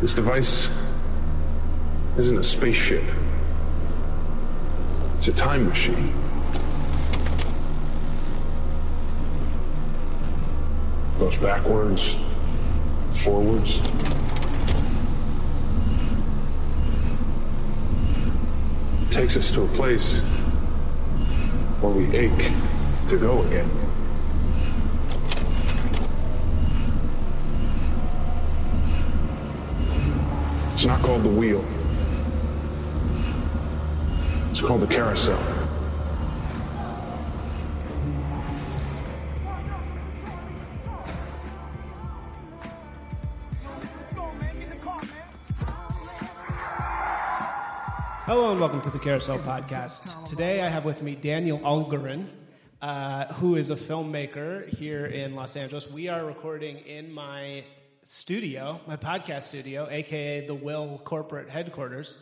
This device isn't a spaceship. It's a time machine. Goes backwards, forwards. Takes us to a place where we ache to go again. It's not called the wheel. It's called the carousel. Hello and welcome to the Carousel Podcast. Today I have with me Daniel Algarin, uh, who is a filmmaker here in Los Angeles. We are recording in my studio, my podcast studio, aka the Will corporate headquarters,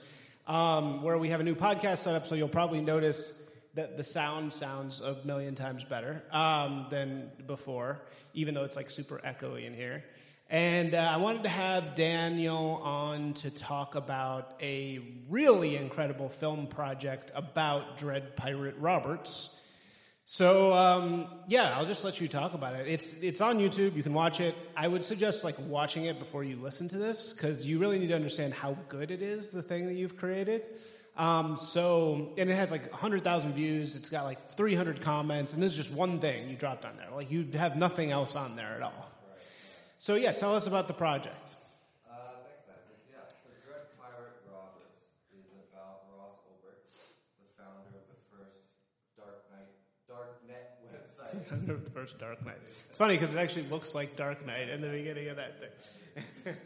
um, where we have a new podcast set up. So you'll probably notice that the sound sounds a million times better um, than before, even though it's like super echoey in here. And uh, I wanted to have Daniel on to talk about a really incredible film project about Dread Pirate Roberts. So um, yeah, I'll just let you talk about it. It's it's on YouTube. You can watch it. I would suggest like watching it before you listen to this because you really need to understand how good it is. The thing that you've created. Um, so and it has like hundred thousand views. It's got like three hundred comments, and this is just one thing you dropped on there. Like you have nothing else on there at all. So yeah, tell us about the project. Uh, thanks, Isaac. Yeah, so Dread Pirate Roberts is about Ross Ulbricht, the founder of the first Dark Knight, Dark Net website. Under the first Dark Knight. It's funny because it actually looks like Dark Knight in the beginning of that thing.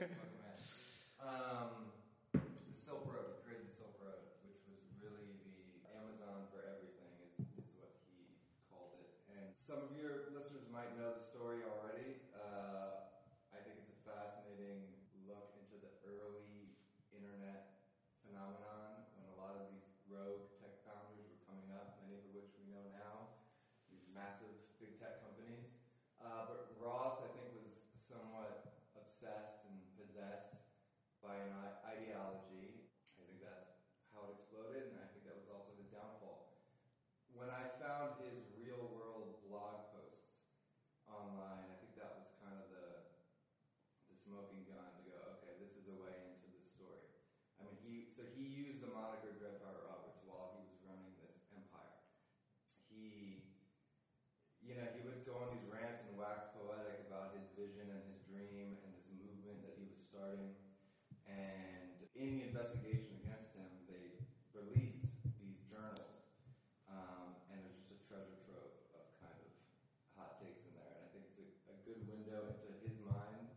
um, the Silk Road, he created the Silk Road, which was really the Amazon for everything, is, is what he called it. And some of your listeners might know the story already. Uh, I think it's a fascinating look into the early internet phenomenon when a lot of these rogue tech founders were coming up, many of which we know now, these massive big tech companies. Uh, but Ross, I think, was somewhat obsessed and possessed by an i- ideology. I think that's how it exploded, and I think that was also his downfall. When I found his real world blog posts online, I think that was kind of the the smoking gun to go, okay, this is a way into the story. I mean, he so he used the moniker Dread Pirate Roberts while he was running this empire. He, you know, he would go on these rants and wax poetic about his vision and his dream and this movement that he was starting. And the investigation against him, they released these journals, um, and there's just a treasure trove of kind of hot takes in there. And I think it's a, a good window into his mind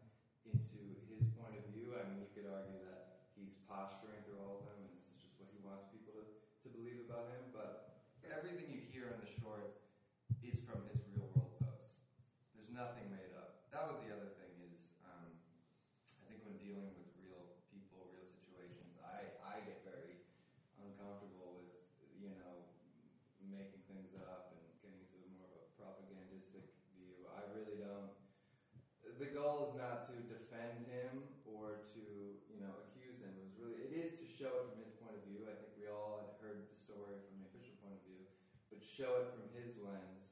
into his point of view. I mean, you could argue that he's posturing through all of them, and this is just what he wants people to, to believe about him. But everything you hear in the short is from his real world posts. There's nothing made up. That was the other thing is, um, I think when dealing with real people, real situations, I, I get very uncomfortable with, you know, making things up and getting into more of a propagandistic view. I really don't the goal is not to defend him or to you know accuse him. It was really it is to show it from his point of view. I think we all had heard the story from the official point of view, but show it from his lens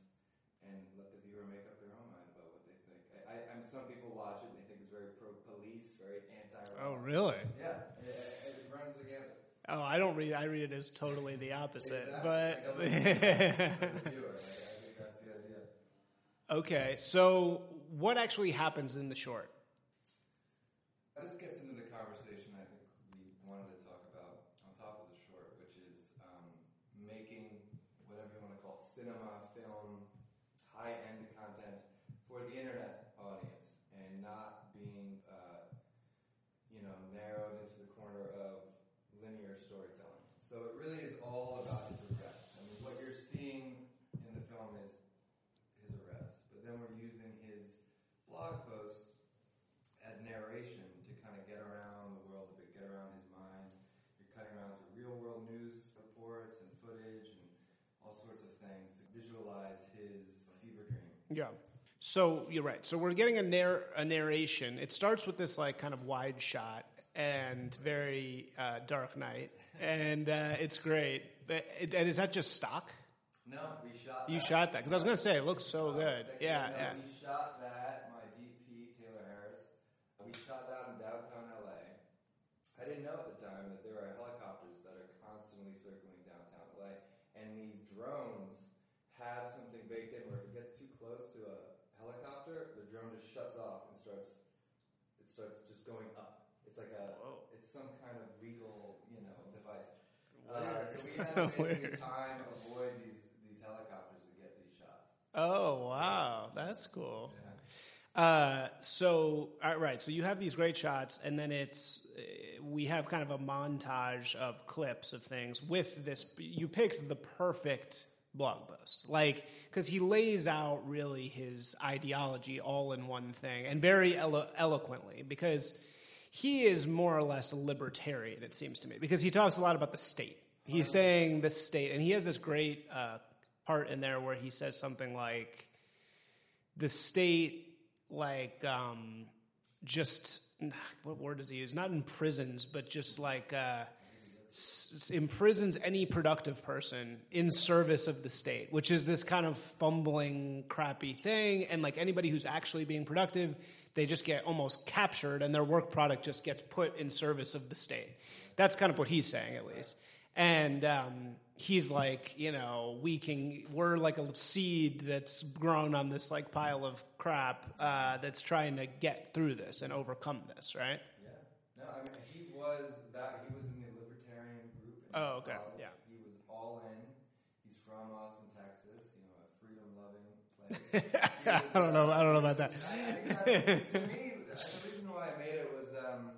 and let the viewer make up their own mind about what they think. I, I, I mean, some people watch it and they think it's very pro police, very anti. Oh really? Yeah, it, it it runs the gamut. Oh, I don't read. I read it as totally the opposite. Exactly. But Like a little- the viewer. Like, I think that's the idea. okay, so what actually happens in the short? This gets into the conversation I think we wanted to talk about on top of the short, which is um, making whatever you want to call it, cinema, film, high-end content for the internet audience, and not being, uh, you know, narrowed into the corner of linear storytelling. So it really is all about his arrest. I mean, what you're seeing in the film is his arrest, but then we're using his blog posts as narration to kind of get around the world a bit, get around his mind. You're cutting around to real world news reports and footage and all sorts of things to visualize his fever dream. Yeah. So you're right. So we're getting a narr- a narration. It starts with this like kind of wide shot, and very uh, Dark night, and uh, it's great. But it, and is that just stock? No, we shot. You that. shot that because I was gonna say it looks so good. Yeah, yeah. We shot that. My DP Taylor Harris. We shot that in downtown LA. I didn't know at the time that there are helicopters that are constantly circling downtown LA, and these drones have something baked in where if it gets too close to a helicopter, the drone just shuts off and starts. It starts just going up. It's like a. Whoa. It's some kind of legal, you know, device. So we had to basically Weird. time avoid these these helicopters to get these shots. Oh wow, that's cool. Yeah. Uh, so all right, so you have these great shots, and then it's uh, we have kind of a montage of clips of things with this. You picked the perfect blog post, like because he lays out really his ideology all in one thing, and very elo- eloquently because. He is more or less a libertarian, it seems to me, because he talks a lot about the state. He's saying the state, and he has this great uh, part in there where he says something like, the state like um just what word does he use? Not imprisons but just like uh s- imprisons any productive person in service of the state which is this kind of fumbling crappy thing and like anybody who's actually being productive they just get almost captured and their work product just gets put in service of the state. That's kind of what he's saying at least and um, he's like, you know, we can, we're like a seed that's grown on this like pile of crap uh, that's trying to get through this and overcome this, right? Yeah. No, I mean he was that he was in the libertarian group. In Oh, okay, college. yeah. He was all in. He's from Austin, Texas. You know, a freedom-loving place. I don't know. I don't know about that. I, I that, to me, the reason why I made it was um,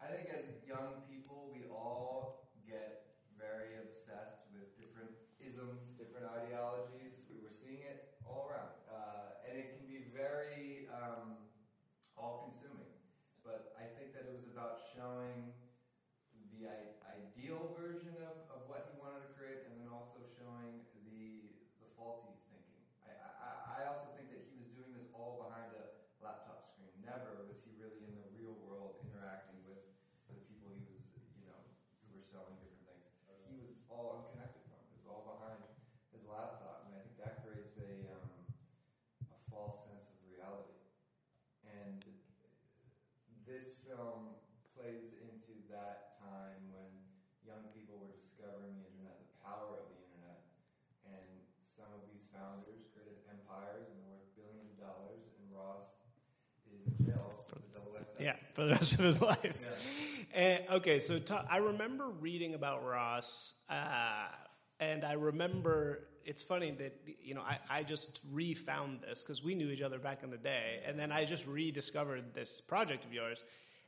I think as young people, we all get very obsessed with different isms, different ideologies. We were seeing it all around, uh, and it can be very um, all-consuming. But I think that it was about showing the I- ideal version of, of what he wanted to create, and then also showing the the faulty thinking. I, I, I also think that he was doing this all behind a laptop screen. Never was he really in the real world interacting with the people he was, you know, who were selling different things. He was all unconnected from. It was all behind his laptop, and I think that creates a um, a false sense of reality. And this film plays into that time when young people were discovering the internet, the power of the internet, and some of these founders created empires and were worth billions of dollars, and Ross is in jail for the double life Yeah, for the rest of his life. Yeah. And, okay, so ta I remember reading about Ross, uh, and I remember it's funny that you know I, I just refound this because we knew each other back in the day, and then I just rediscovered this project of yours,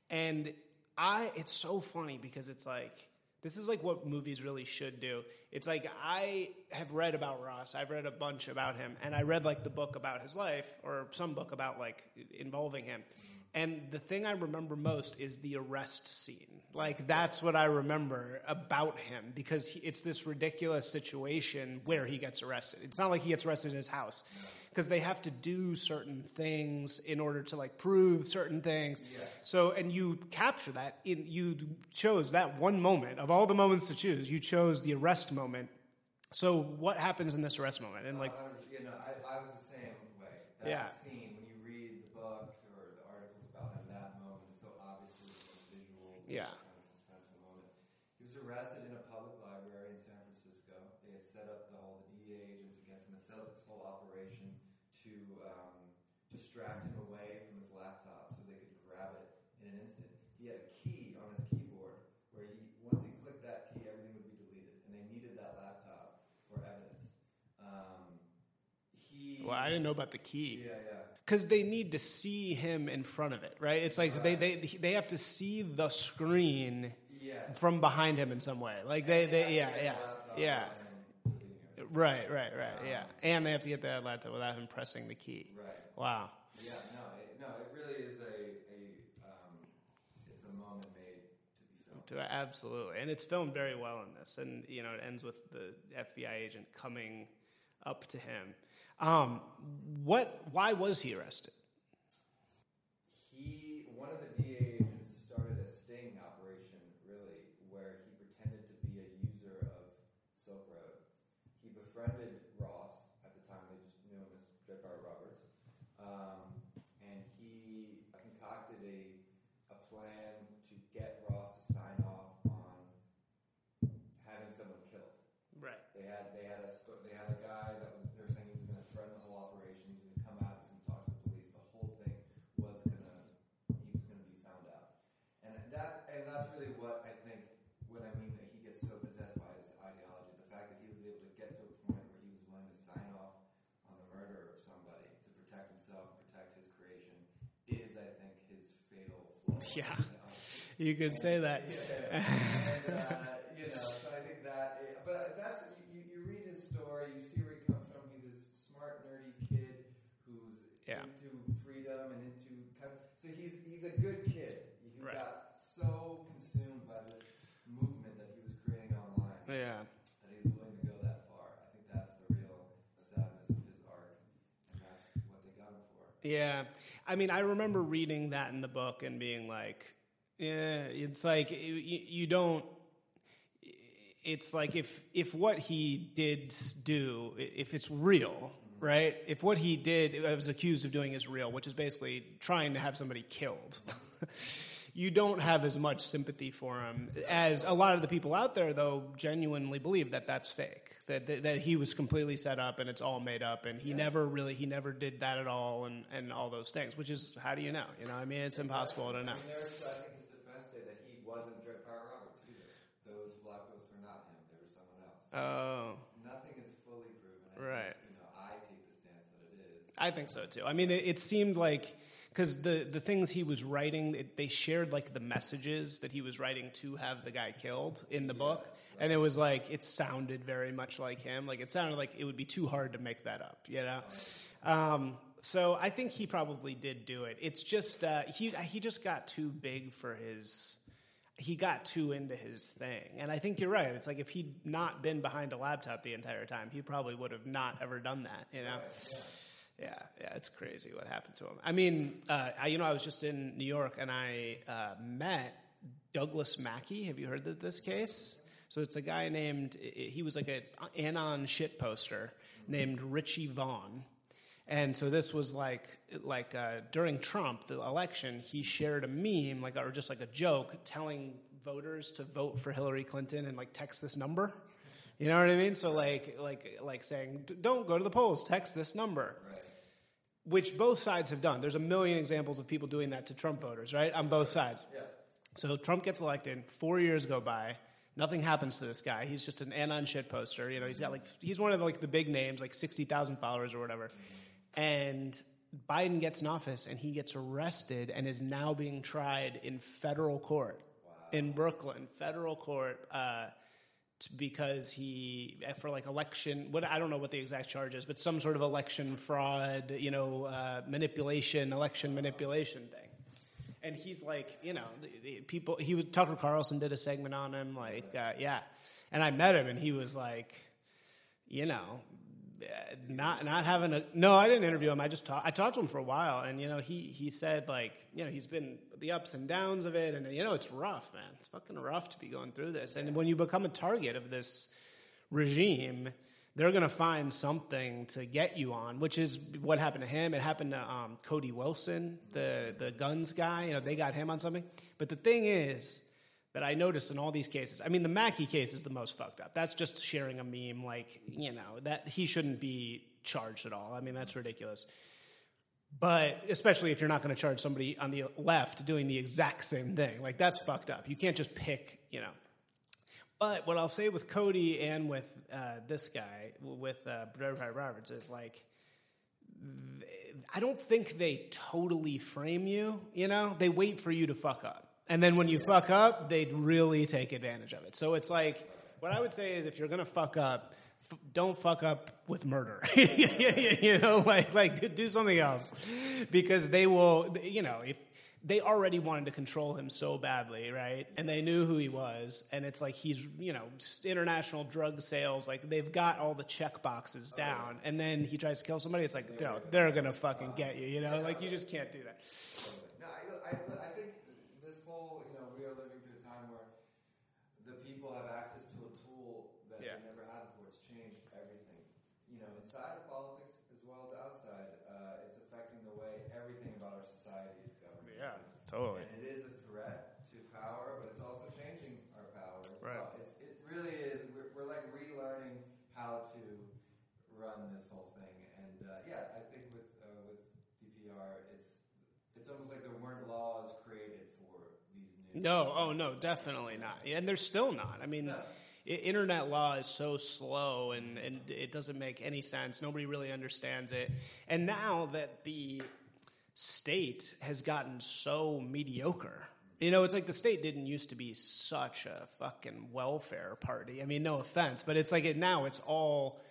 and I it's so funny because it's like this is like what movies really should do. It's like I have read about Ross, I've read a bunch about him, and I read like the book about his life or some book about like involving him. And the thing I remember most is the arrest scene. Like that's what I remember about him because he, it's this ridiculous situation where he gets arrested. It's not like he gets arrested in his house because they have to do certain things in order to like prove certain things. So and you capture that in you chose that one moment of all the moments to choose. You chose the arrest moment. So what happens in this arrest moment? And like 100%. you know, I, I was the same way. That Yeah. scene when you read the book or the articles about him, that moment is so obviously the most visual, Yeah. kind of suspenseful moment. He was arrested in a public library in San Francisco. They had set up the whole the DEA agents against him. They set up this whole operation to um, distract him away from his laptop so they could grab it in an instant. He had a key on his keyboard where he once he clicked that key, everything would be deleted, and they needed that laptop for evidence. Um, he, well, I didn't know about the key. yeah, yeah. because they need to see him in front of it, right? It's like they, they they have to see the screen Yeah. from behind him in some way. Like they, they yeah yeah yeah And right right right yeah, and they have to get that laptop without him pressing the key. Right. Wow. Yeah. No. It, no. It really is a a um, it's a moment made to be filmed. To- Absolutely, and it's filmed very well in this, and you know it ends with the FBI agent coming up to him. Um, what? Why was he arrested? He one of the DA agents started a sting plan to get Ross to sign off on having someone killed. Right. They had they had a sto- they had a guy that was they were saying he was going to threaten the whole operation. He was going to come out. He was going to talk to the police. The whole thing was going to he was going to be found out. And that and that's really what I think when I mean that he gets so possessed by his ideology. The fact that he was able to get to a point where he was willing to sign off on the murder of somebody to protect himself and protect his creation is, I think, his fatal flaw. Yeah. You could say that. and, uh, you know, so I think that, but that's you, you read his story, you see where he comes from. He's this smart, nerdy kid who's Yeah. into freedom and into kind of, so he's he's a good kid. He Right. got so consumed by this movement that he was creating online Yeah. that he was willing to go that far. I think that's the real sadness of his arc, and that's what they got him for. Yeah. I mean, I remember reading that in the book and being like, yeah, it's like you, you don't. It's like if if what he did do, if it's real, right? If what he did I was accused of doing is real, which is basically trying to have somebody killed, you don't have as much sympathy for him as a lot of the people out there, though, genuinely believe that that's fake, that that, that he was completely set up and it's all made up, and he never really he never did that at all, and and all those things. Which is how do you know? You know, I mean, it's impossible to know. I mean, there's, I think his defense say that he wasn't Dread Pirate Roberts either. Those black ghosts were not him; they were someone else. Oh, Nothing is fully proven. I Right. Think, you know, I take the stance that it is. I think so too. I mean, it, it seemed like because the the things he was writing, it, they shared like the messages that he was writing to have the guy killed in the book, and it was like it sounded very much like him. Like it sounded like it would be too hard to make that up, you know. Um, so I think he probably did do it. It's just uh, he he just got too big for his. He got too into his thing, and I think you're right. It's like if he'd not been behind a laptop the entire time, he probably would have not ever done that. You know. Yeah, yeah, yeah, it's crazy what happened to him. I mean, uh, I, you know, I was just in New York and I uh, met Douglas Mackey. Have you heard of this case? So it's a guy named, he was like a anon shit poster named Ricky Vaughn. And so this was like, like uh, during Trump, the election, he shared a meme, like, or just like a joke, telling voters to vote for Hillary Clinton and like text this number. You know what I mean? So like, like, like saying, don't go to the polls, text this number which both sides have done. There's a million examples of people doing that to Trump voters, right? On both sides. Yeah. So Trump gets elected, four years go by, nothing happens to this guy. He's just an anon shit poster. You know, he's got like he's one of the, like the big names, like sixty thousand followers or whatever. And Biden gets in office and he gets arrested and is now being tried in federal court in Brooklyn, federal court. Uh, because he for like election what I don't know what the exact charge is, but some sort of election fraud, you know, uh, manipulation, election manipulation thing. And he's like, you know, people. He was Tucker Carlson did a segment on him, like, uh, yeah. And I met him, and he was like, you know, not not having a no. I didn't interview him. I just talked. I talked to him for a while, and you know, he he said like, you know, he's been the ups and downs of it, and you know, it's rough, man. It's fucking rough to be going through this. And when you become a target of this regime, they're going to find something to get you on, which is what happened to him. It happened to um, Cody Wilson, the the guns guy. You know, they got him on something. But the thing is that I noticed in all these cases. I mean, the Mackey case is the most fucked up. That's just sharing a meme, like you know that he shouldn't be charged at all. I mean, that's ridiculous. But especially if you're not going to charge somebody on the left doing the exact same thing, like that's fucked up. You can't just pick, you know. But what I'll say with Cody and with uh, this guy, with uh, Brett Roberts, is like, I don't think they totally frame you. You know, they wait for you to fuck up, and then when you fuck up, they really take advantage of it. So it's like, what I would say is, if you're gonna fuck up, f- don't fuck up with murder. you know, like like do something else, because they will. You know, if they already wanted to control him so badly, right? And they knew who he was, and it's like he's, you know, international drug sales. Like they've got all the check boxes down, and then he tries to kill somebody. It's like, no, they're gonna fucking get you. You know, like you just can't do that. No, I, I, I Totally. And it is a threat to power, but it's also changing our power. Right. Well. It's, it really is. We're, we're, like relearning how to run this whole thing. And uh, yeah, I think with uh, with DPR, it's it's almost like there weren't laws created for these new. No, oh no, definitely not. And there's still not. I mean. No. Internet law is so slow and, and it doesn't make any sense. Nobody really understands it. And now that the state has gotten so mediocre, you know, it's like the state didn't used to be such a fucking welfare party. I mean, no offense, but it's like it now it's all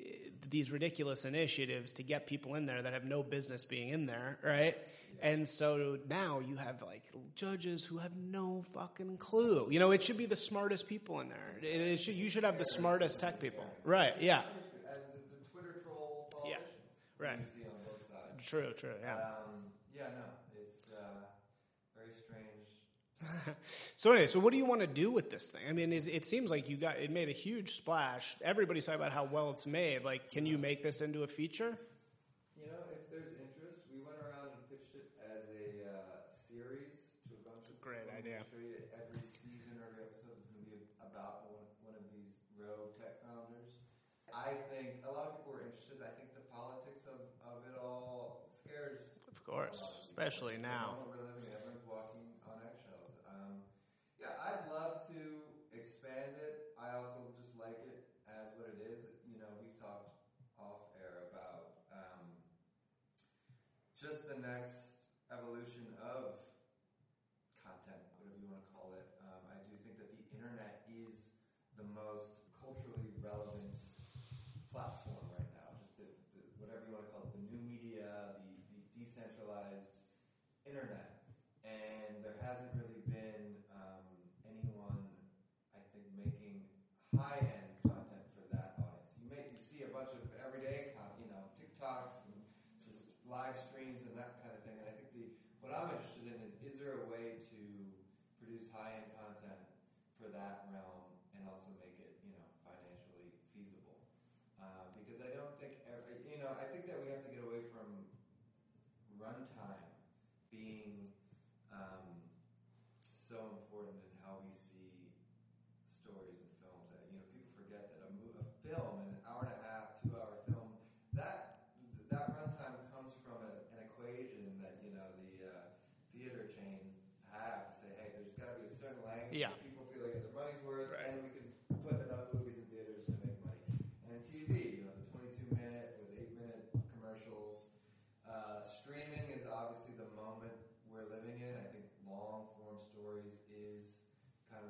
eh, these ridiculous initiatives to get people in there that have no business being in there, right? And so now you have like judges who have no fucking clue. You know, it should be the smartest people in there. It, it should, you should have the smartest tech people, right? Yeah, And the, the Twitter troll Yeah. Right. True, true, yeah. Um, yeah, no, it's uh, very strange. So anyway, so what do you want to do with this thing? I mean, it, it seems like you got it made a huge splash. Everybody's talking about how well it's made. Like, can you make this into a feature? You know, if there's interest, we went around and pitched it as a uh, series to a bunch of great film idea. industry. Every season or every episode is going to be about one, one of these rogue tech founders. I think a lot of people are interested. I think the politics of, of it all scares Of course, especially now. yeah, I'd love to expand it. I also just like it as what it is. You know, we've talked off air about um, just the next evolution of content, whatever you want to call it. Um, I do think that the internet is the most culturally relevant platform right now. Just the, the, whatever you want to call it, the new media, the, the decentralized internet. And there hasn't really been um, anyone, I think, making high end content for that audience. You may you see a bunch of everyday, con- you know, TikToks and just live streams and that kind of thing. And I think the what I'm interested in is is there a way to produce high end content for that realm and also make it, you know, financially feasible? Uh, because I don't think, every, you know, I think that we have to get away from runtime being um, so important in how we see stories and films. That you know, people forget that a, mo- a film, an hour and a half, two hour film, that that runtime comes from a, an equation that you know the uh, theater chains have to say, hey, there's got to be a certain length. Yeah. that People feel like their money's worth, Right. and we can put enough movies in theaters to make money. And TV, you know, the 22 minute with 8 minute commercials. Uh, streaming is obviously the moment we're living in. I think long form stories is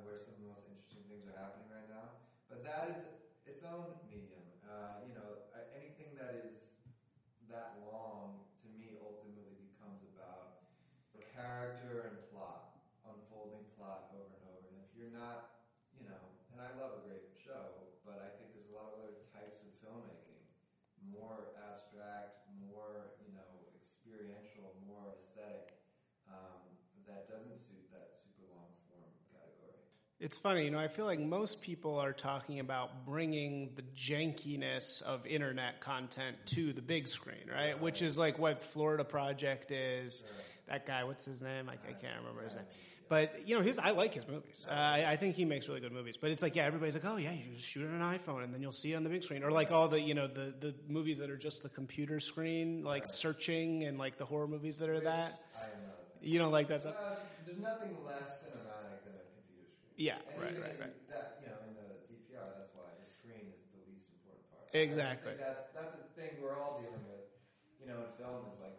where some of the most interesting things are happening right now. But that is its own medium. Uh, you know, I- anything that is that long to me ultimately becomes about character and plot, unfolding plot over and over. And if you're not, you know, and I love a great show, but I think there's a lot of other types of filmmaking, more abstract, more, you know, experiential, more aesthetic, um, that doesn't suit that super long form category. It's funny, you know, I feel like most people are talking about bringing the jankiness of internet content to the big screen, right? Which is like what Florida Project is. That guy, what's his name? I, I can't remember his name. But, you know, his, I like his movies. Uh, I, I think he makes really good movies. But it's like, yeah, everybody's like, oh, yeah, you just shoot it on an iPhone and then you'll see it on the big screen. Or like all the, you know, the, the movies that are just the computer screen, like searching and like the horror movies that are that. I am not a fan. You don't like that stuff? Uh, there's nothing less cinematic than a computer screen. Yeah, and right, even right, in right. That you know, in the DPR, that's why the screen is the least important part. Exactly. That's that's a thing we're all dealing with. You know, in film is like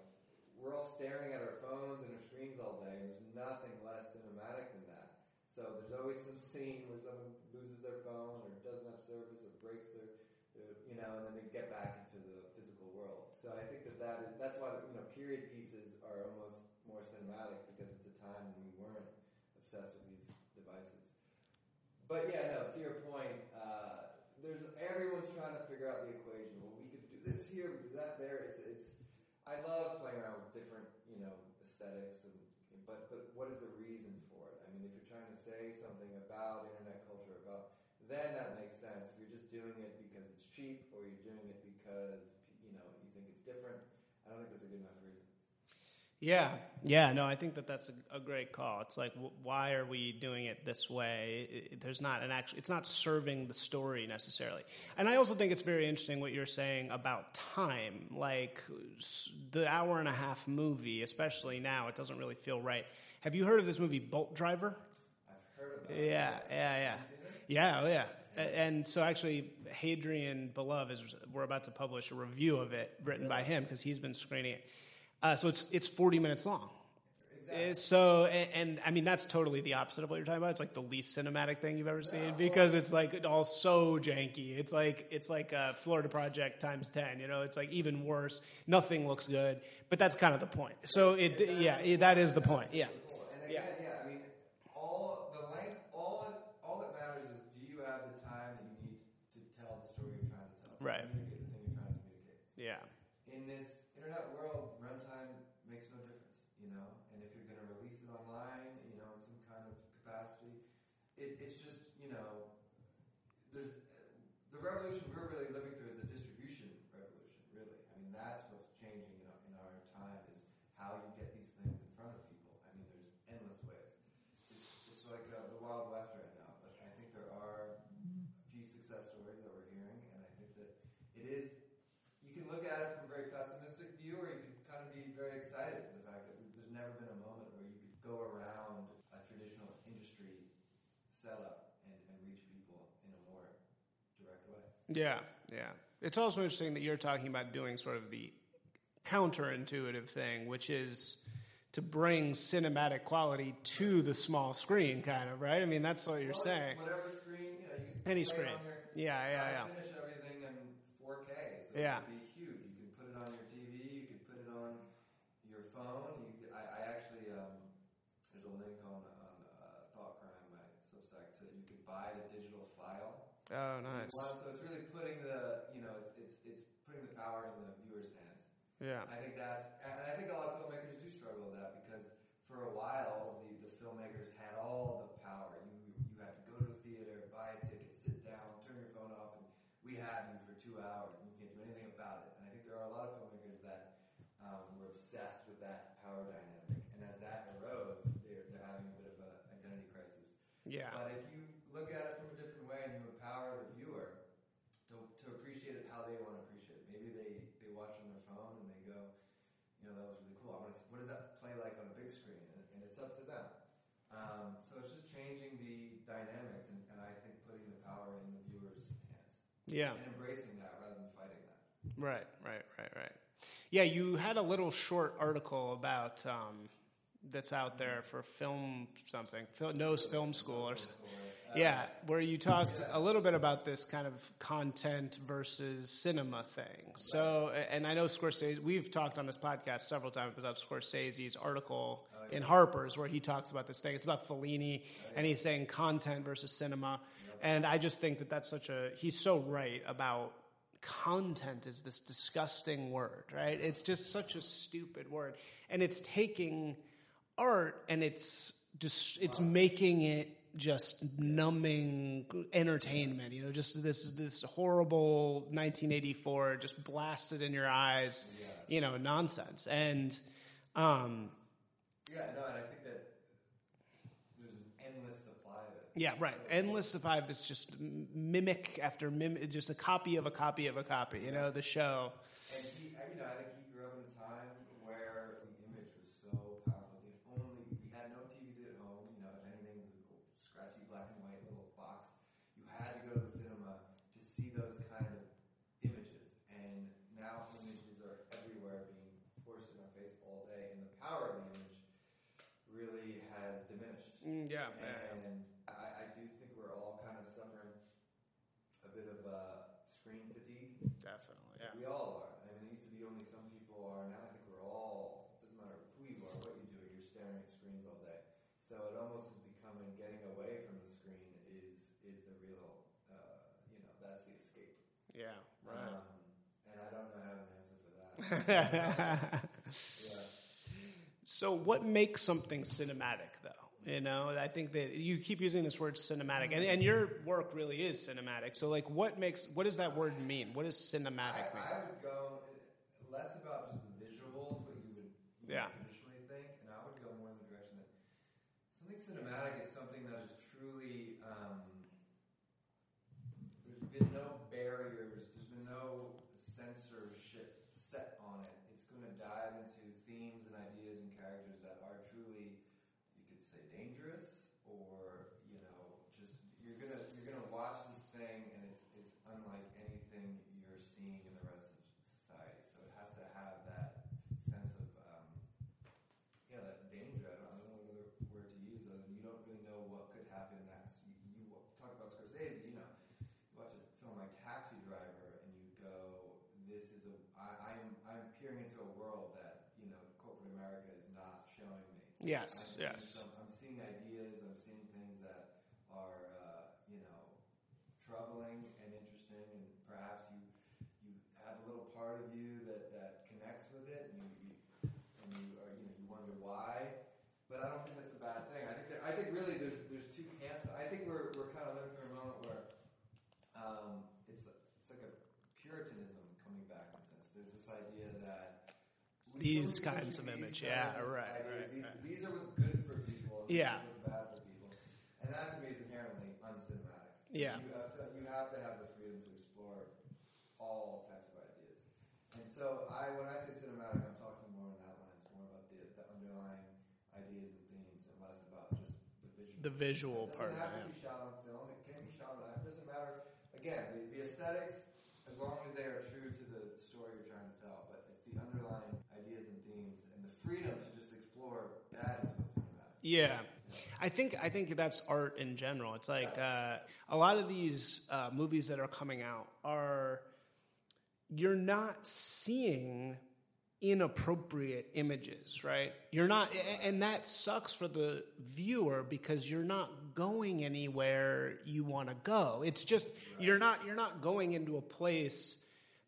we're all staring at our phones and our screens all day, and there's nothing less cinematic than that. So there's always some scene where someone loses their phone or doesn't have service or breaks their, their you know, and then they get back into the physical world. So I think that, that is, that's why you know period pieces are almost more cinematic because it's a time when we weren't obsessed with these devices. But yeah, no. To your point, uh, there's everyone's trying to figure out the equation. Well, we could do this here, we do that there. It's it's. I love playing around with different, you know, aesthetics, and but but what is the reason for it? I mean, if you're trying to say something about internet culture, about then that makes sense. If you're just doing it because it's cheap, or you're doing it because you know you think it's different, I don't think that's a good enough reason. Yeah, yeah, no, I think that that's a, a great call. It's like, w- why are we doing it this way? It, it- there's not an actual, it's not serving the story necessarily. And I also think it's very interesting what you're saying about time. Like s- the hour and a half movie, especially now, it doesn't really feel right. Have you heard of this movie, Bolt Driver? I've heard of it. Yeah, yeah, yeah. Yeah, oh yeah. And so actually, Hadrian Belove is we're about to publish a review of it written by him because he's been screening it. Uh, so it's it's forty minutes long. Uh, So and, and I mean that's totally the opposite of what you're talking about. It's like the least cinematic thing you've ever seen because it's like all so janky. It's like it's like a Florida Project times ten. You know, it's like even worse. Nothing looks good, but that's kind of the point. So it yeah, it- that is the point. Yeah. Yeah. yeah. I mean, all the length, all all that matters is do you have the time that you need to tell the story you're trying to tell, Right. Communicate the thing you're trying to communicate. yeah, In this internet world, runtime makes no difference, you know. And if you're going to release it online, you know, in some kind of capacity, it, it's just you know, there's the revolution we're really living through is the distribution revolution. Really, I mean, that's what's changing in our, in our time is how you get these things in front of people. I mean, there's endless ways. It's, it's like uh, the Wild West right now, but I think there are a few success stories that we're hearing, and I think that it is you can look at it from a very pessimistic view, or you can kind of be very excited for the fact that there's never been a moment where you could go around a traditional industry setup and, and reach people in a more direct way. Yeah, yeah. It's also interesting that you're talking about doing sort of the counterintuitive thing, which is to bring cinematic quality to the small screen, kind of, right? I mean, that's what you're Well, saying. Whatever screen, you know, you can Any screen. your- Yeah, yeah, yeah. Finish everything in 4K, so Yeah. it can be huge. You can put it on your TV, you can put it on your phone. You could, I, I actually, um, there's a link on on uh, Thoughtcrime, my Substack, to you could buy the digital file. Oh, nice. So it's really putting the, you know, it's it's it's putting the power in the viewer's hands. Yeah, I think that's, and I think a lot of filmmakers do struggle with that because for a while the, the filmmakers had all the power. You you had to go to the theater, buy a ticket, sit down, turn your phone off, and we have you for two hours, and you can't do anything about it. And I think there are a lot of filmmakers that um, were obsessed with that power dynamic, and as that erodes, they're, they're having a bit of an identity crisis. Yeah, But if you look at it from a different way and you empower the viewer to, to appreciate it how they want to appreciate it, maybe they, they watch on their phone and they go, you know, that was really cool. I want to, what does that play like on a big screen? And, and it's up to them. Um, so it's just changing the dynamics and, and I think putting the power in the viewer's hands yeah. and embracing that rather than fighting that. Right, right, right, right. Yeah, you had a little short article about um, that's out there mm-hmm. for film something, Phil, No Film School or yeah, where you talked a little bit about this kind of content versus cinema thing. So, and I know Scorsese. We've talked on this podcast several times about Scorsese's article oh, in Harper's where he talks about this thing. It's about Fellini, oh, and he's saying content versus cinema. And I just think that that's such a he's so right about content is this disgusting word, right? It's just such a stupid word. And it's taking art and it's just it's making it just numbing entertainment, you know, just this this horrible 1984 just blasted in your eyes, you know, nonsense. And um Yeah, no, and I think that there's an endless supply of it. yeah, right. Endless supply of this just mimic after mimic, just a copy of a copy of a copy, you know, the show. And he, I- you know, I think he grew up in a time where the image was so powerful. The only we had no TVs at home. You know, if anything, it was a little scratchy black and white little box. You had to go to the cinema to see those kind of images. And now images are everywhere, being forced in our face all day, and the power of the image really has diminished. Mm, yeah, And I, I do think we're all kind of suffering a bit of uh, screen fatigue. definitely. Yeah. We all are. I mean, it used to be only some people are. Now I think we're all. it Doesn't matter who you are, what you do, you're staring at screens all day. So it almost is becoming getting away from the screen is is the real. Uh, you know, that's the escape. Yeah, Um, and I don't know how to answer for that. yeah. so, what makes something cinematic, though? You know, I think that you keep using this word cinematic, and, and your work really is cinematic. So, like, what makes what does that word mean? What does cinematic I, mean? I would go less about just the visuals, what you would yeah. traditionally think, and I would go more in the direction that something cinematic is Yes, yes. some- I'm seeing ideas. I'm seeing things that are uh, you know troubling and interesting, and perhaps you you have a little part of you that, that connects with it, and you, you and you are you know you wonder why. But I don't think that's a bad thing. I think that, I think really there's there's two camps. I think we're we're kind of living through a moment where um, it's it's like a puritanism coming back in a sense. There's this idea that we These kinds of these image, yeah, right, right, These, right. these are what's good for people. And Yeah. What's bad for people, and that to me is inherently uncinematic. Yeah. You have, to, you have to have the freedom to explore all types of ideas. And so, I when I say cinematic, I'm talking more in that lines, more about the, the underlying ideas and themes, and less about just the visual. The visual it part doesn't of have it, to be shot on film. It can be shot on. It doesn't matter. Again, the, the aesthetics, as long as they are true to the story you're trying to tell. But it's the underlying ideas and themes, and the freedom to just explore. That is what's cinematic. Yeah. I think I think that's art in general. It's like uh, a lot of these uh, movies that are coming out are you're not seeing inappropriate images, right? You're not, and that sucks for the viewer because you're not going anywhere you want to go. It's just you're not you're not going into a place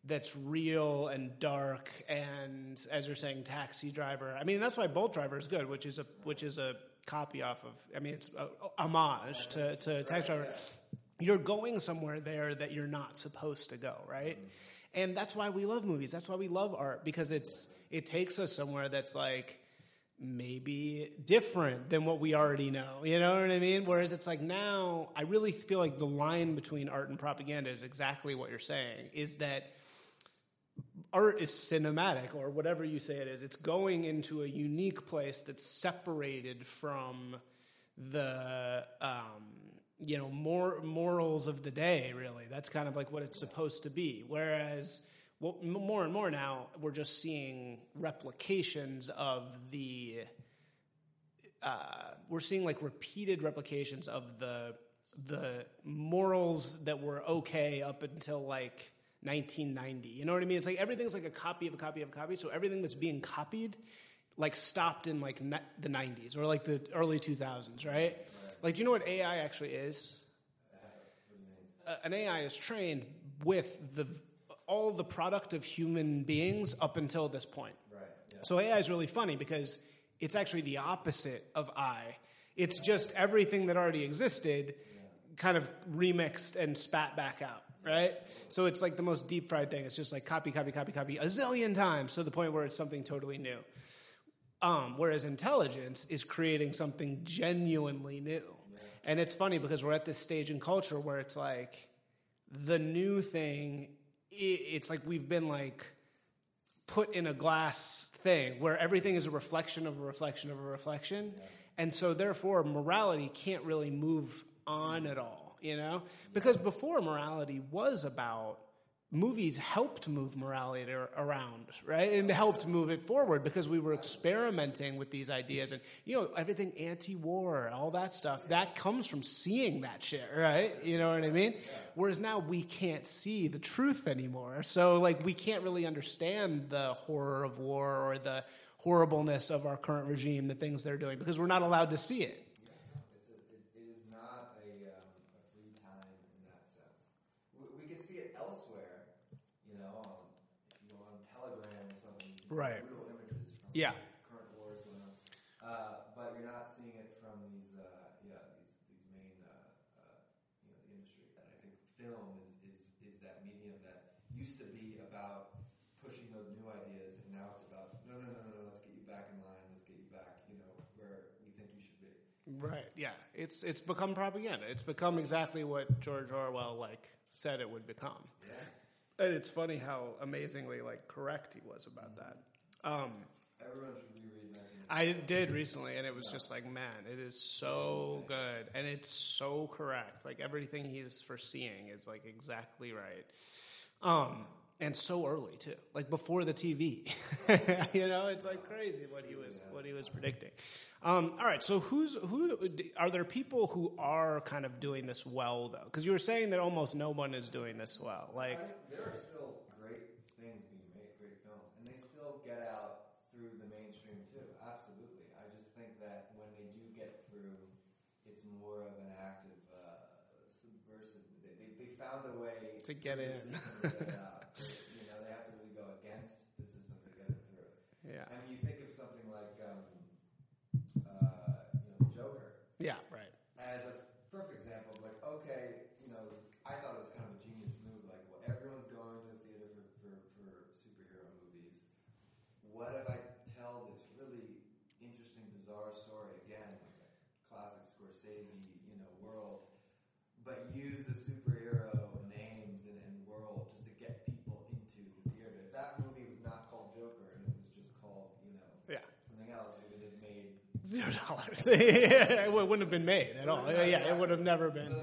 that's real and dark and as you're saying taxi driver i mean that's why bolt driver is good which is a which is a copy off of i mean it's homage to, to taxi driver. you're going somewhere there that you're not supposed to go right? Mm-hmm. And that's why we love movies. That's why we love art because it's it takes us somewhere that's like maybe different than what we already know. You know what I mean? Whereas it's like now, I really feel like the line between art and propaganda is exactly what you're saying is that art is cinematic or whatever you say it is. It's going into a unique place that's separated from the, um, you know, more morals of the day, really. That's kind of like what it's supposed to be. Whereas, well, more and more now, we're just seeing replications of the. Uh, we're seeing like repeated replications of the the morals that were okay up until like 1990. You know what I mean? It's like everything's like a copy of a copy of a copy. So everything that's being copied, like stopped in like ni- the 90s or like the early 2000s, right? Like, do you know what AI actually is? Uh, an AI is trained with the all the product of human beings up until this point. Right. Yeah. So AI is really funny because it's actually the opposite of I. It's just everything that already existed kind of remixed and spat back out, right? So it's like the most deep fried thing. It's just like copy, copy, copy, copy a zillion times to the point where it's something totally new. Um, whereas intelligence is creating something genuinely new. And it's funny because we're at this stage in culture where it's like the new thing, it's like we've been like put in a glass thing where everything is a reflection of a reflection of a reflection. And so therefore morality can't really move on at all, you know? Because before morality was about movies helped move morality around, right? And helped move it forward because we were experimenting with these ideas and you know everything anti-war, all that stuff. That comes from seeing that shit, right? You know what I mean? Whereas now we can't see the truth anymore. So like we can't really understand the horror of war or the horribleness of our current regime, the things they're doing because we're not allowed to see it. It's a, it, it is not a, um, a free time in that sense. We, we can see it elsewhere, you know, um, if you go on Telegram or something, you can see Right. brutal images from Yeah. current wars going on. Uh, but you're not seeing it from these, uh, yeah, these, these main, uh, uh, you know, the industry. And I think film is, is, is that medium that used to be about pushing those new ideas, and now it's about no, no, no, no, no. Let's get you back in line. Let's get you back, you know, where we think you should be. Right. Yeah. It's it's become propaganda. It's become exactly what George Orwell like said it would become. Yeah. And it's funny how amazingly like correct he was about that. Um, Everyone should reread 19. I did recently, and it was just like, man, it is so good, and it's so correct. Like everything he's foreseeing is like exactly right, um, and so early too, like before the TV. you know, it's like crazy what he was what he was predicting. Um, all right, so who's who? Are there people who are kind of doing this well though? Because you were saying that almost no one is doing this well. Like, there are still great things being made, great films, and they still get out through the mainstream too. Absolutely. I just think that when they do get through, it's more of an active, uh, subversive. They, they, found a way To get in. the system to get it out. you know, they have to really go against the system to get it through. yeah, I mean, you think of something like, um, uh, you know, Joker. yeah, right. as a perfect example of like, okay, you know, I thought it was kind of a genius move. Like, well, everyone's going to the theater for, for, for superhero movies. What if I tell this really interesting, bizarre story again, like a classic Scorsese, you know, world, but use the superhero names and, and world just to get people into the theater? If that movie was not called Joker and it was just called, you know, Yeah. something else, it would have made Zero dollars. it wouldn't have been made at all. Yeah, it would have never been.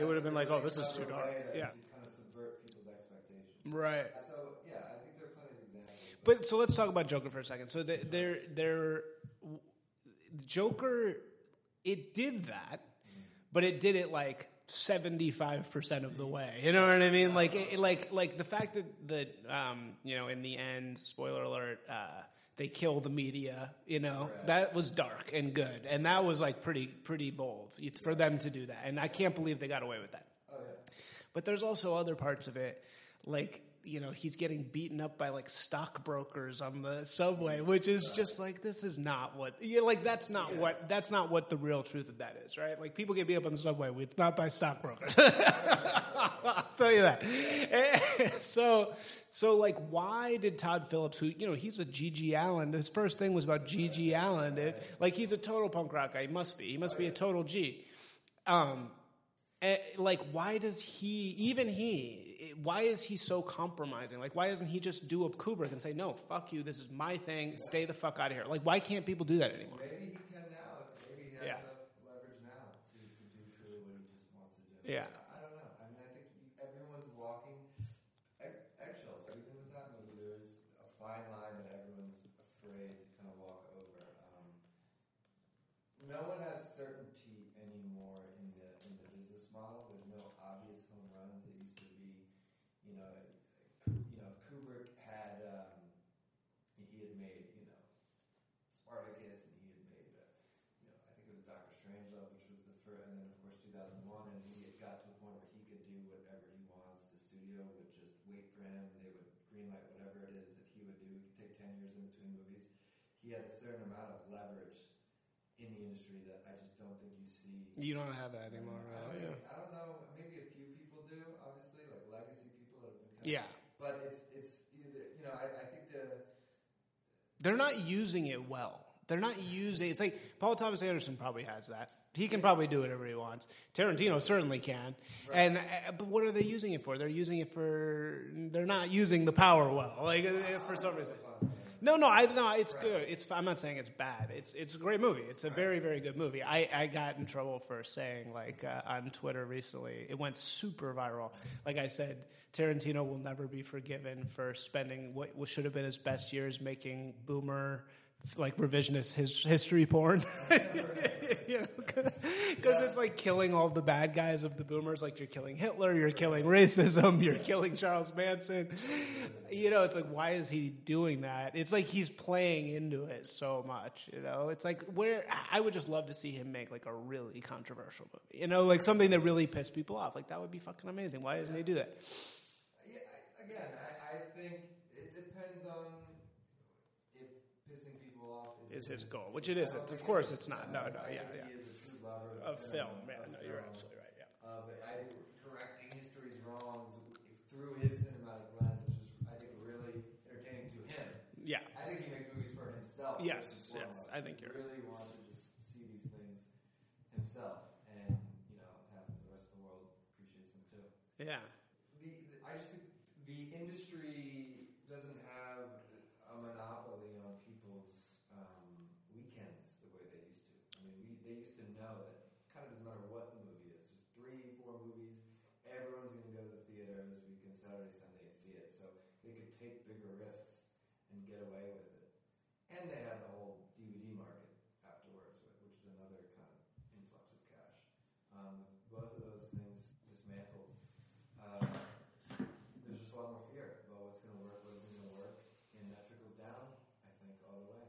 It would have been like, oh, this is too dark. Yeah. kind of subvert people's expectations. Right. So yeah, I think there are plenty of examples. But so let's talk about Joker for a second. So the- they're they're Joker. It did that, but it did it like seventy five percent of the way. You know what I mean? Like it, like like the fact that that um, you know in the end, spoiler alert. Uh, they kill the media, you know. That was dark and good, and that was like pretty pretty bold for them to do that. And I can't believe they got away with that. oh yeah, But there's also other parts of it, like you know he's getting beaten up by like stockbrokers on the subway, which is just like this is not what yeah, like that's not what that's not what the real truth of that is, right? Like people get beat up on the subway, it's not by stockbrokers. I'll tell you that. so so like why did Todd Phillips, who you know he's a G.G. Allin, his first thing was about G.G. Allin, like he's a total punk rock guy. He must be. He must be a total G. Um, Eh, like why does he even he why is he so compromising like why doesn't he just do a kubrick and say no fuck you this is my thing stay the fuck out of here like why can't people do that anymore maybe he can now. Maybe he has Yeah. enough leverage now to, to do truly what he just wants to do. Yeah. I don't know. I mean, I think everyone's walking eggshells. Even with that movie, there is a fine line that everyone's afraid to kind of walk over. Um, no one has certainty anymore in the in the business model. There's no obvious home runs. It used to be, you know, Ku- you know, if Kubrick had um, he had made, you know, Spartacus, and he had made, uh, you know, I think it was Doctor Strangelove, which was the first, and then of course 2001, and he had got to a point where he could do whatever he wants. The studio would just wait for him. They would greenlight whatever it is that he would do. He could take 10 years in between movies. He had a certain amount of leverage in the industry that I just don't think you see. you don't have that anymore I, don't, I don't know. Maybe a few people do, obviously, like legacy people that have been. Kind yeah But it's it's you know I, I think the they're not using it well they're not using it's like paul thomas anderson probably has that he can probably do whatever he wants tarantino certainly can and uh, but what are they using it for they're using it for they're not using the power well like uh, for some reason No, no, I no, it's good. It's I'm not saying it's bad. It's it's a great movie. It's a very very good movie. I, I got in trouble for saying like uh, on Twitter recently. It went super viral. Like I said, Tarantino will never be forgiven for spending what, what should have been his best years making boomer like revisionist his history porn. you know, because it's like killing all the bad guys of the boomers. Like you're killing Hitler, you're killing racism, you're killing Charles Manson. You know, it's like why is he doing that? It's like he's playing into it so much. You know, it's like where I would just love to see him make like a really controversial movie. You know, like something that really pissed people off. Like that would be fucking amazing. Why doesn't he do that? Yeah, again, I, I think it depends on if pissing people off Is is, his goal, which it isn't. Of course, it's not. No, no, yeah, yeah. He is a true lover Of film, man. No, you're absolutely right. Yeah. Uh, but I think correcting history's wrongs through his cinematic lens is just, I think, really entertaining to him. Yeah. I think he makes movies for himself. Yes, yes. I think you're- really wants to just see these things himself, and you know, happens the rest of the world appreciates him too. Yeah. The, the I just think the industry doesn't have a monopoly on people's um, weekends the way they used to. I mean, we, they used to know that kind of doesn't matter what the movie is. There's three, four movies. Everyone's going to go to the theater this weekend, Saturday, Sunday, and see it. So they could take bigger risks and get away with it. And they had the whole DVD market afterwards, which is another kind of influx of cash. Um, with both of those things dismantled, uh, there's just a lot more fear about what's going to work, what isn't going to work, and that trickles down, I think, all the way.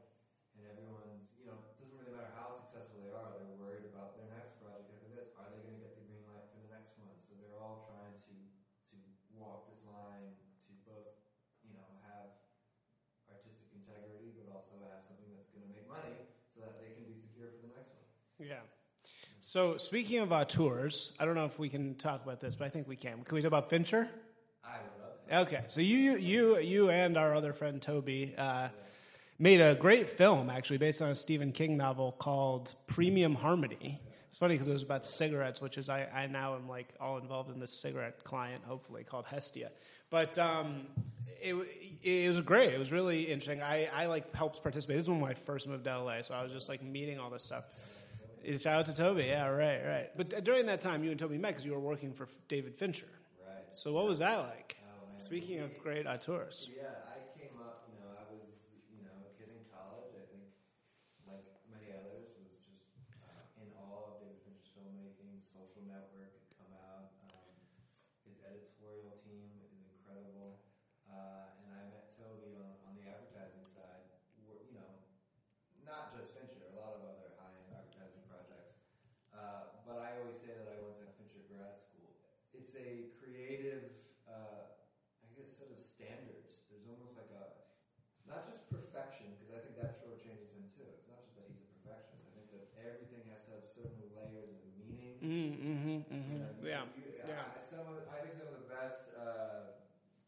And everyone's, you know, it doesn't really matter how successful they are, they're worried about their next project after this. Are they going to get the green light for the next one? So they're all trying to to walk this line to both, you know, have artistic integrity, but also have something that's going to make money, so that they can be secure for the next one. Yeah. So speaking of uh, auteurs, I don't know if we can talk about this, but I think we can. Can we talk about Fincher? I love. Okay, so you you you and our other friend Toby uh, made a great film actually based on a Stephen King novel called Premium Harmony. It's funny because it was about cigarettes, which is I, I now am like all involved in this cigarette client, hopefully called Hestia. But um, it it was great. It was really interesting. I I like helped participate. This was when I first moved to LA, so I was just like meeting all this stuff. Shout out to Toby. Yeah, right, right. But during that time, you and Toby met because you were working for David Fincher. Right. So what was that like? Oh, man. Speaking of great auteurs. Yeah, I came up, you know, I was, you know, a kid in college. I think, like many others, was just uh, in awe of David Fincher's filmmaking. Social Network had come out. Um, his editorial team is incredible. Uh, and I met Toby on, on the advertising side. Where, you know, not just Fincher, a lot of other high-end advertising projects. Uh, but I always say that I went to Fincher grad school. It's a creative, uh, I guess, set of standards. There's almost like a, not just perfection, because I think that shortchanges him too. It's not just that he's a perfectionist. I think that everything has to have certain layers of meaning. Mm, mm-hmm, You mm-hmm. know, Yeah, you- yeah. I, some of, I think some of the best uh,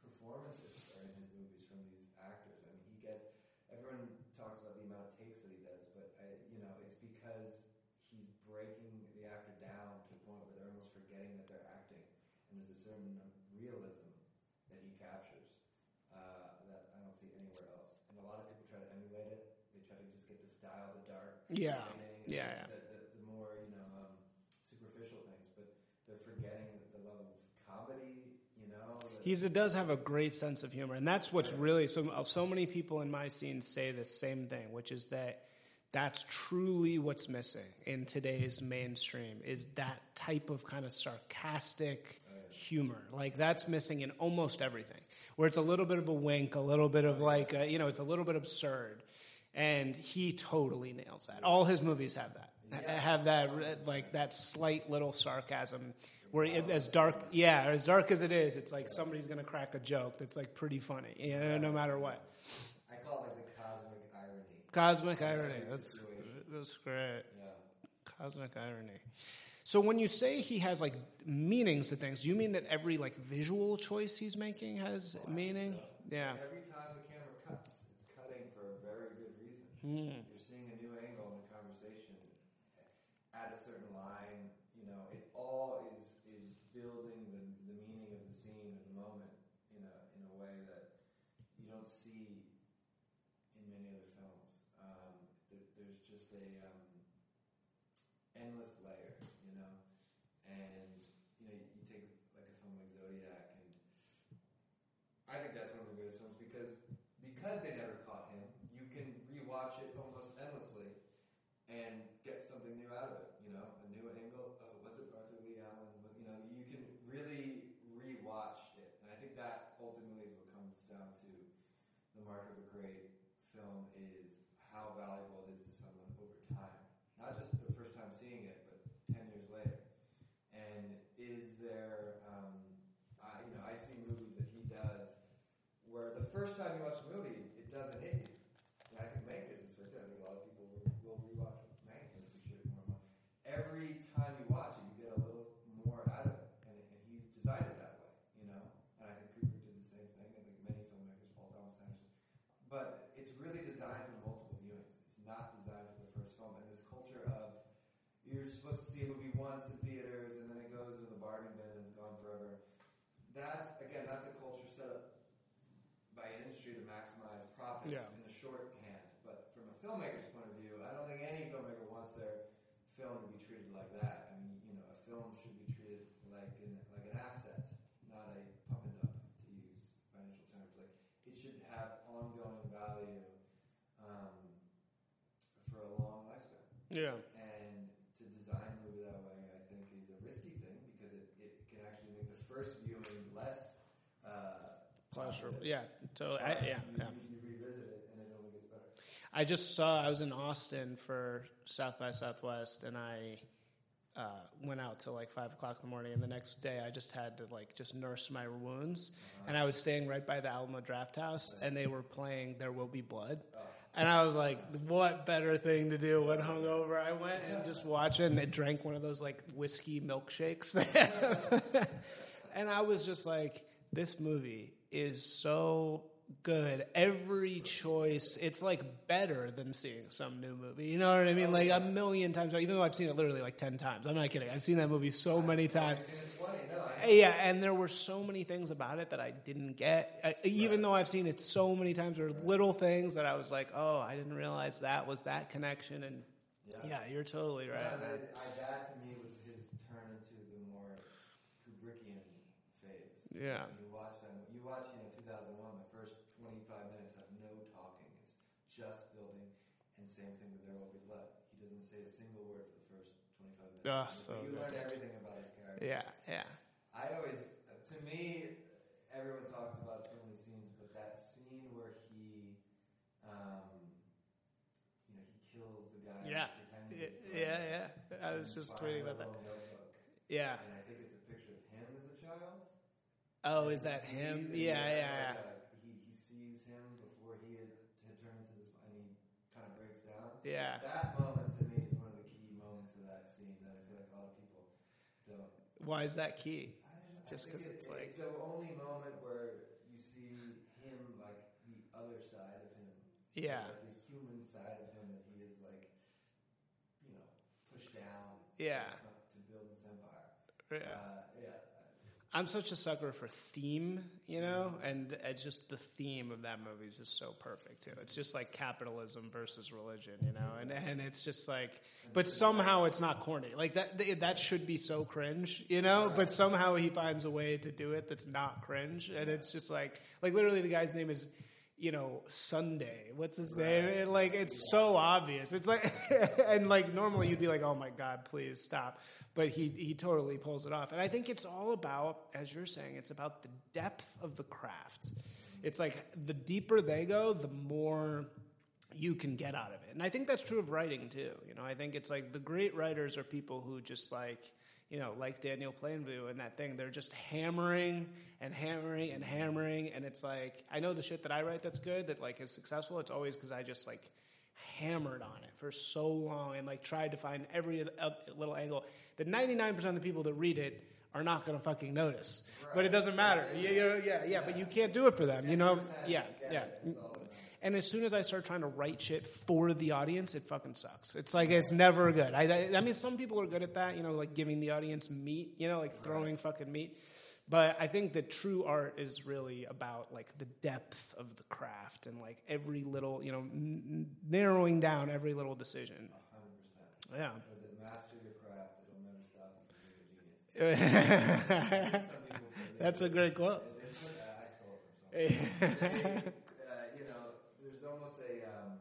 performances are in his movies from these actors. I mean, he gets everyone talks about the amount of takes that he does, but I, you know, it's because he's breaking the actor down to a point where they're almost forgetting that they're acting, and there's a certain realism that he captures uh, that I don't see anywhere else. And a lot of people try to emulate it. They try to just get the style, the dark, Yeah. Yeah, yeah. The, the, the more you know um, superficial things, but they're forgetting the level of comedy. You know, the- He's, it does have a great sense of humor, and that's what's really so. Uh, so many people in my scene say the same thing, which is that that's truly what's missing in today's mainstream is that type of kind of sarcastic humor. Like that's missing in almost everything, where it's a little bit of a wink, a little bit of like, a, you know, it's a little bit absurd, and he totally nails that. All his movies have that. ha- Have that like that slight little sarcasm where it, as dark, yeah, as dark as it is, it's like somebody's gonna crack a joke that's like pretty funny, you know, no matter what. I call it like the cosmic irony. Cosmic irony. That's that's great. Yeah. Cosmic irony. So when you say he has like meanings to things, do you mean that every like visual choice he's making has meaning? Yeah. Every time the camera cuts, it's cutting for a very good reason. Hmm. You're seeing a new angle in the conversation at a certain line. You know, it all is is building the, the meaning of the scene of the moment in a in a way that you don't see in many other films. Um, there, there's just a um, endless layers, you know, and you know you take like a film like Zodiac and I think that's one of the greatest films because because they never caught him. You can rewatch it almost endlessly and get something new out of it. You know, a new angle. Oh, was it Arthur Leigh Allen? What- You know, you can really rewatch it, and I think that ultimately is what comes down to the mark of a great film is how valuable it is to someone over time, not just the first time seeing it, but ten years later. And is there, um, I, you know, I see movies that he does where the first time you watch the movie, it doesn't hit you. And I think Mank is this way too. I think a lot of people will, will rewatch Mank and appreciate it more and more. Every time you watch it, you get a little more out of it, and, and he's designed it that way, you know. And I think Kubrick did the same thing. I think many filmmakers, Paul Thomas Anderson, but it's really designed for multiple viewings. It's not designed for the first film. And this culture of you're supposed to see a movie once in theaters and then it goes in the bargain bin and is gone forever. That's again, that's a culture set up by industry to maximize profits Yeah. in the shorthand. But from a filmmaker's point of view, I don't think any filmmaker wants their film to be treated like that. I mean, you know, a film should be treated like an like an asset, not a pump and dump, to use financial terms. Like it should have ongoing value um, for a long lifespan. Yeah. And to design a movie that way, I think, is a risky thing because it, it can actually make the first viewing less uh, positive. Yeah. So I, But yeah, you, yeah. you revisit it and it only gets better. I just saw. I was in Austin for South by Southwest, and I uh, went out till like five o'clock in the morning. And the next day, I just had to like just nurse my wounds. And I was staying right by the Alamo Drafthouse, and they were playing "There Will Be Blood." And I was like, "What better thing to do when hungover?" I went and just watched it, and drank one of those like whiskey milkshakes. and I was just like, "This movie is so good. Every choice, it's like better than seeing some new movie. You know what I mean? Like a million times. Even though I've seen it literally like ten times. I'm not kidding. I've seen that movie so many times. And it's funny, no, I, eh, Yeah, and there were so many things about it that I didn't get. I, even though I've seen it so many times, there were little things that I was like, "Oh, I didn't realize that was that connection." And yeah, you're totally right. yeah, that, I, that to me was his turn into the more Kubrickian phase. Yeah. When you watch that, you watch, you know, 2001, the first 25 minutes have no talking. It's just building, and same thing with There Will Be Blood. He doesn't say a single word for the first 25 minutes. Ah, so you good. learn everything about his character. Yeah, yeah, I always, to me, everyone talks about so many scenes, but that scene where he, um, you know, he kills the guy. Yeah. yeah, yeah. I was just tweeting about that. notebook. Yeah. And I think it's a picture of him as a child. Oh, is that him? Yeah, yeah, like, yeah. uh, he, he sees him before he had, had turned into this, and he kind of breaks down. Yeah. That moment to me is one of the key moments of that scene that I feel like a lot of people don't Why is that key? Just because it's it- like- the only moment where you see him like the other side of him, Yeah. like the human side of him that he is like, you know, pushed down, Yeah. to build this empire. Yeah. Uh, yeah, I'm such a sucker for theme, you know, and it's just the theme of that movie is just so perfect too. It's just like capitalism versus religion, you know, and and it's just like, but somehow it's not corny. Like that that should be so cringe, you know, but somehow he finds a way to do it that's not cringe, and it's just like like literally the guy's name is. You know, Sunday. What's his name? And, like, it's so obvious. It's like, and like normally you'd be like, "Oh my god, please stop!" But he he totally pulls it off. And I think it's all about, as you're saying, it's about the depth of the craft. It's like the deeper they go, the more you can get out of it. And I think that's true of writing too. You know, I think it's like the great writers are people who just like, you know, like Daniel Plainview and that thing, they're just hammering and hammering and hammering. And it's like, I know the shit that I write that's good, that like is successful, it's always because I just like hammered on it for so long and like tried to find every little angle that 99% of the people that read it are not going to fucking notice. But it doesn't matter. Yeah, yeah, yeah, yeah, but you can't do it for them, you know? Yeah, yeah. And as soon as I start trying to write shit for the audience, it fucking sucks. It's like it's never good. I, I, I mean, some people are good at that, you know, like giving the audience meat, you know, like throwing fucking meat. But I think the true art is really about like the depth of the craft and like every little, you know, n- narrowing down every little decision. 100%. Yeah. It master your craft? It'll never stop you from a genius. Some people believe That's a great quote. It- it's- uh, I stole it from someone. They, uh, you know, there's almost a um,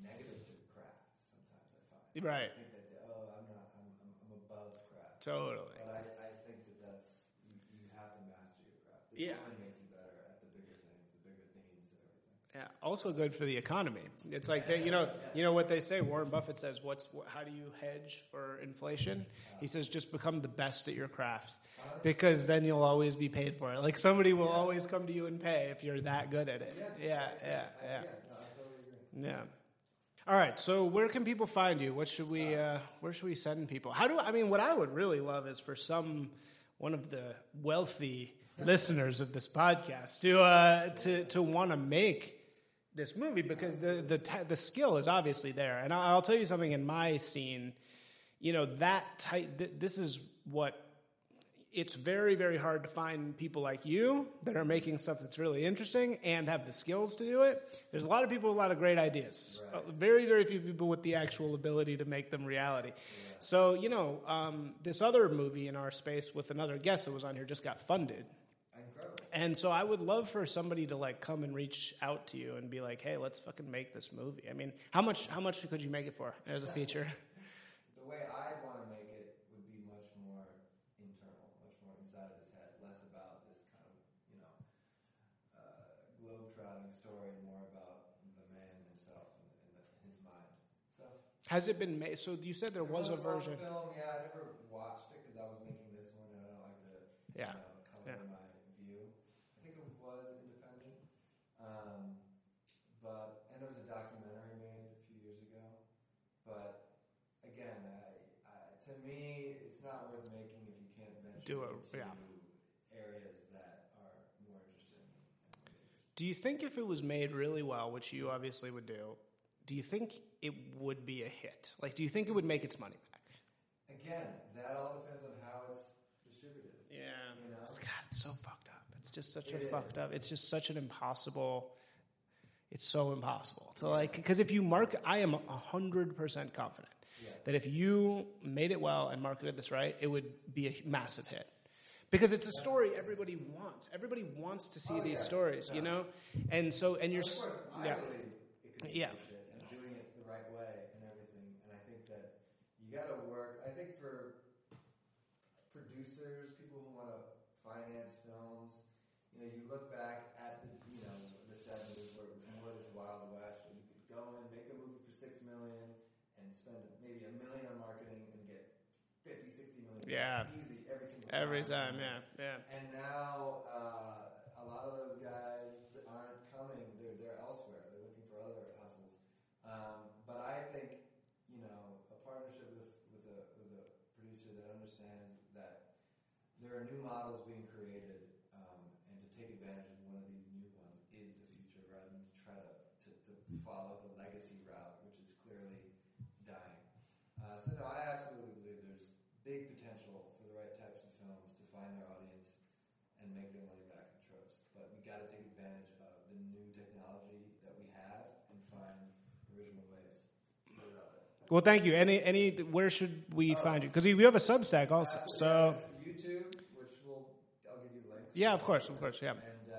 negative to craft. Sometimes I find. Right. I think that oh, I'm not. I'm, I'm, I'm above craft. Totally. But I, I think that that's you, you have to master your craft. It Yeah. only makes you better at the bigger things, the bigger themes, and everything. Yeah, also good for the economy. It's like they, you know, you know what they say. Warren Buffett says, "What's wh- how do you hedge for inflation?" He says, "Just become the best at your craft, uh-huh. because then you'll always be paid for it. Like somebody will always come to you and pay if you're that good at it." Yeah, yeah, yeah. Yeah, no, I totally agree. Yeah. All right. So where can people find you? What should we? Uh, where should we send people? How do I mean? What I would really love is for some one of the wealthy listeners of this podcast to uh, to to want to make this movie because the the the skill is obviously there. And I'll, I'll tell you something in my scene. you know that type. Th- this is what it's very, very hard to find people like you that are making stuff that's really interesting and have the skills to do it. There's a lot of people with a lot of great ideas. Uh, very, very few people with the actual ability to make them reality. So, you know, um, this other movie in our space with another guest that was on here just got funded. Incredible. And so I would love for somebody to like come and reach out to you and be like, "Hey, let's fucking make this movie." I mean, how much how much could you make it for as a feature? The way I want to make it would be much more internal, much more inside of his head, less about this kind of, you know, uh, globe-trotting story, more about the man himself and, and the, his mind. So Has it been made? So you said there was a version. Film, yeah, I never watched it because I was making this one, and I don't like to, Yeah, you know, color yeah. my view. I think it was independent, um, but and there was a documentary made a few years ago. But again, I, I, to me, it's not worth making if you can't venture Do it, into yeah. areas that are more interesting. Do you think if it was made really well, which you obviously would do, do you think it would be a hit? Like, do you think it would make its money back? Again, that all depends on how it's distributed. Yeah. You know? God, it's so fucked up. It's just such a It fucked up. It's just such an impossible. It's so impossible to like because if you mark, I am hundred percent confident Yeah. that if you made it well and marketed this right, it would be a massive hit. Because it's a story everybody wants. Everybody wants to see Oh, these yeah. stories, you know, and so and you're course, yeah. believe it could be Yeah. bullshit and doing it the right way and everything. And I think that you got to work. I think for producers, people who want to finance films, you know, you look back at the, you know, the seventies where it was more this Wild West, where you could go in, make a movie for six million, and spend maybe a million on marketing and get 50, 60 million. Yeah. easy every single every time, yeah, yeah. and now uh, a lot of those guys aren't coming. They're they're elsewhere. They're looking for other hustles. Um, but I think you know a partnership with with a with a producer that understands that there are new models being created, Well, thank you. Any, any, where should we uh, find you? Because you have a Substack also. So YouTube, which will I'll give you the links. Yeah, of course, of course, yeah. And uh,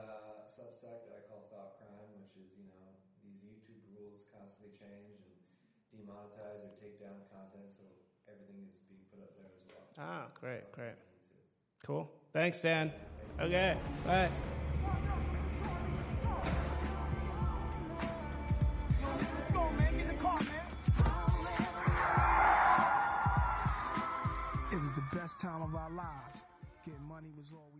Substack that I call Thoughtcrime, which is you know these YouTube rules constantly change and demonetize or take down content, so everything is being put up there as well. Ah, great, so, great, cool. Thanks, Dan. Thank okay, bye. Let's go, man. Get the car, man. best time of our lives. Getting money was always.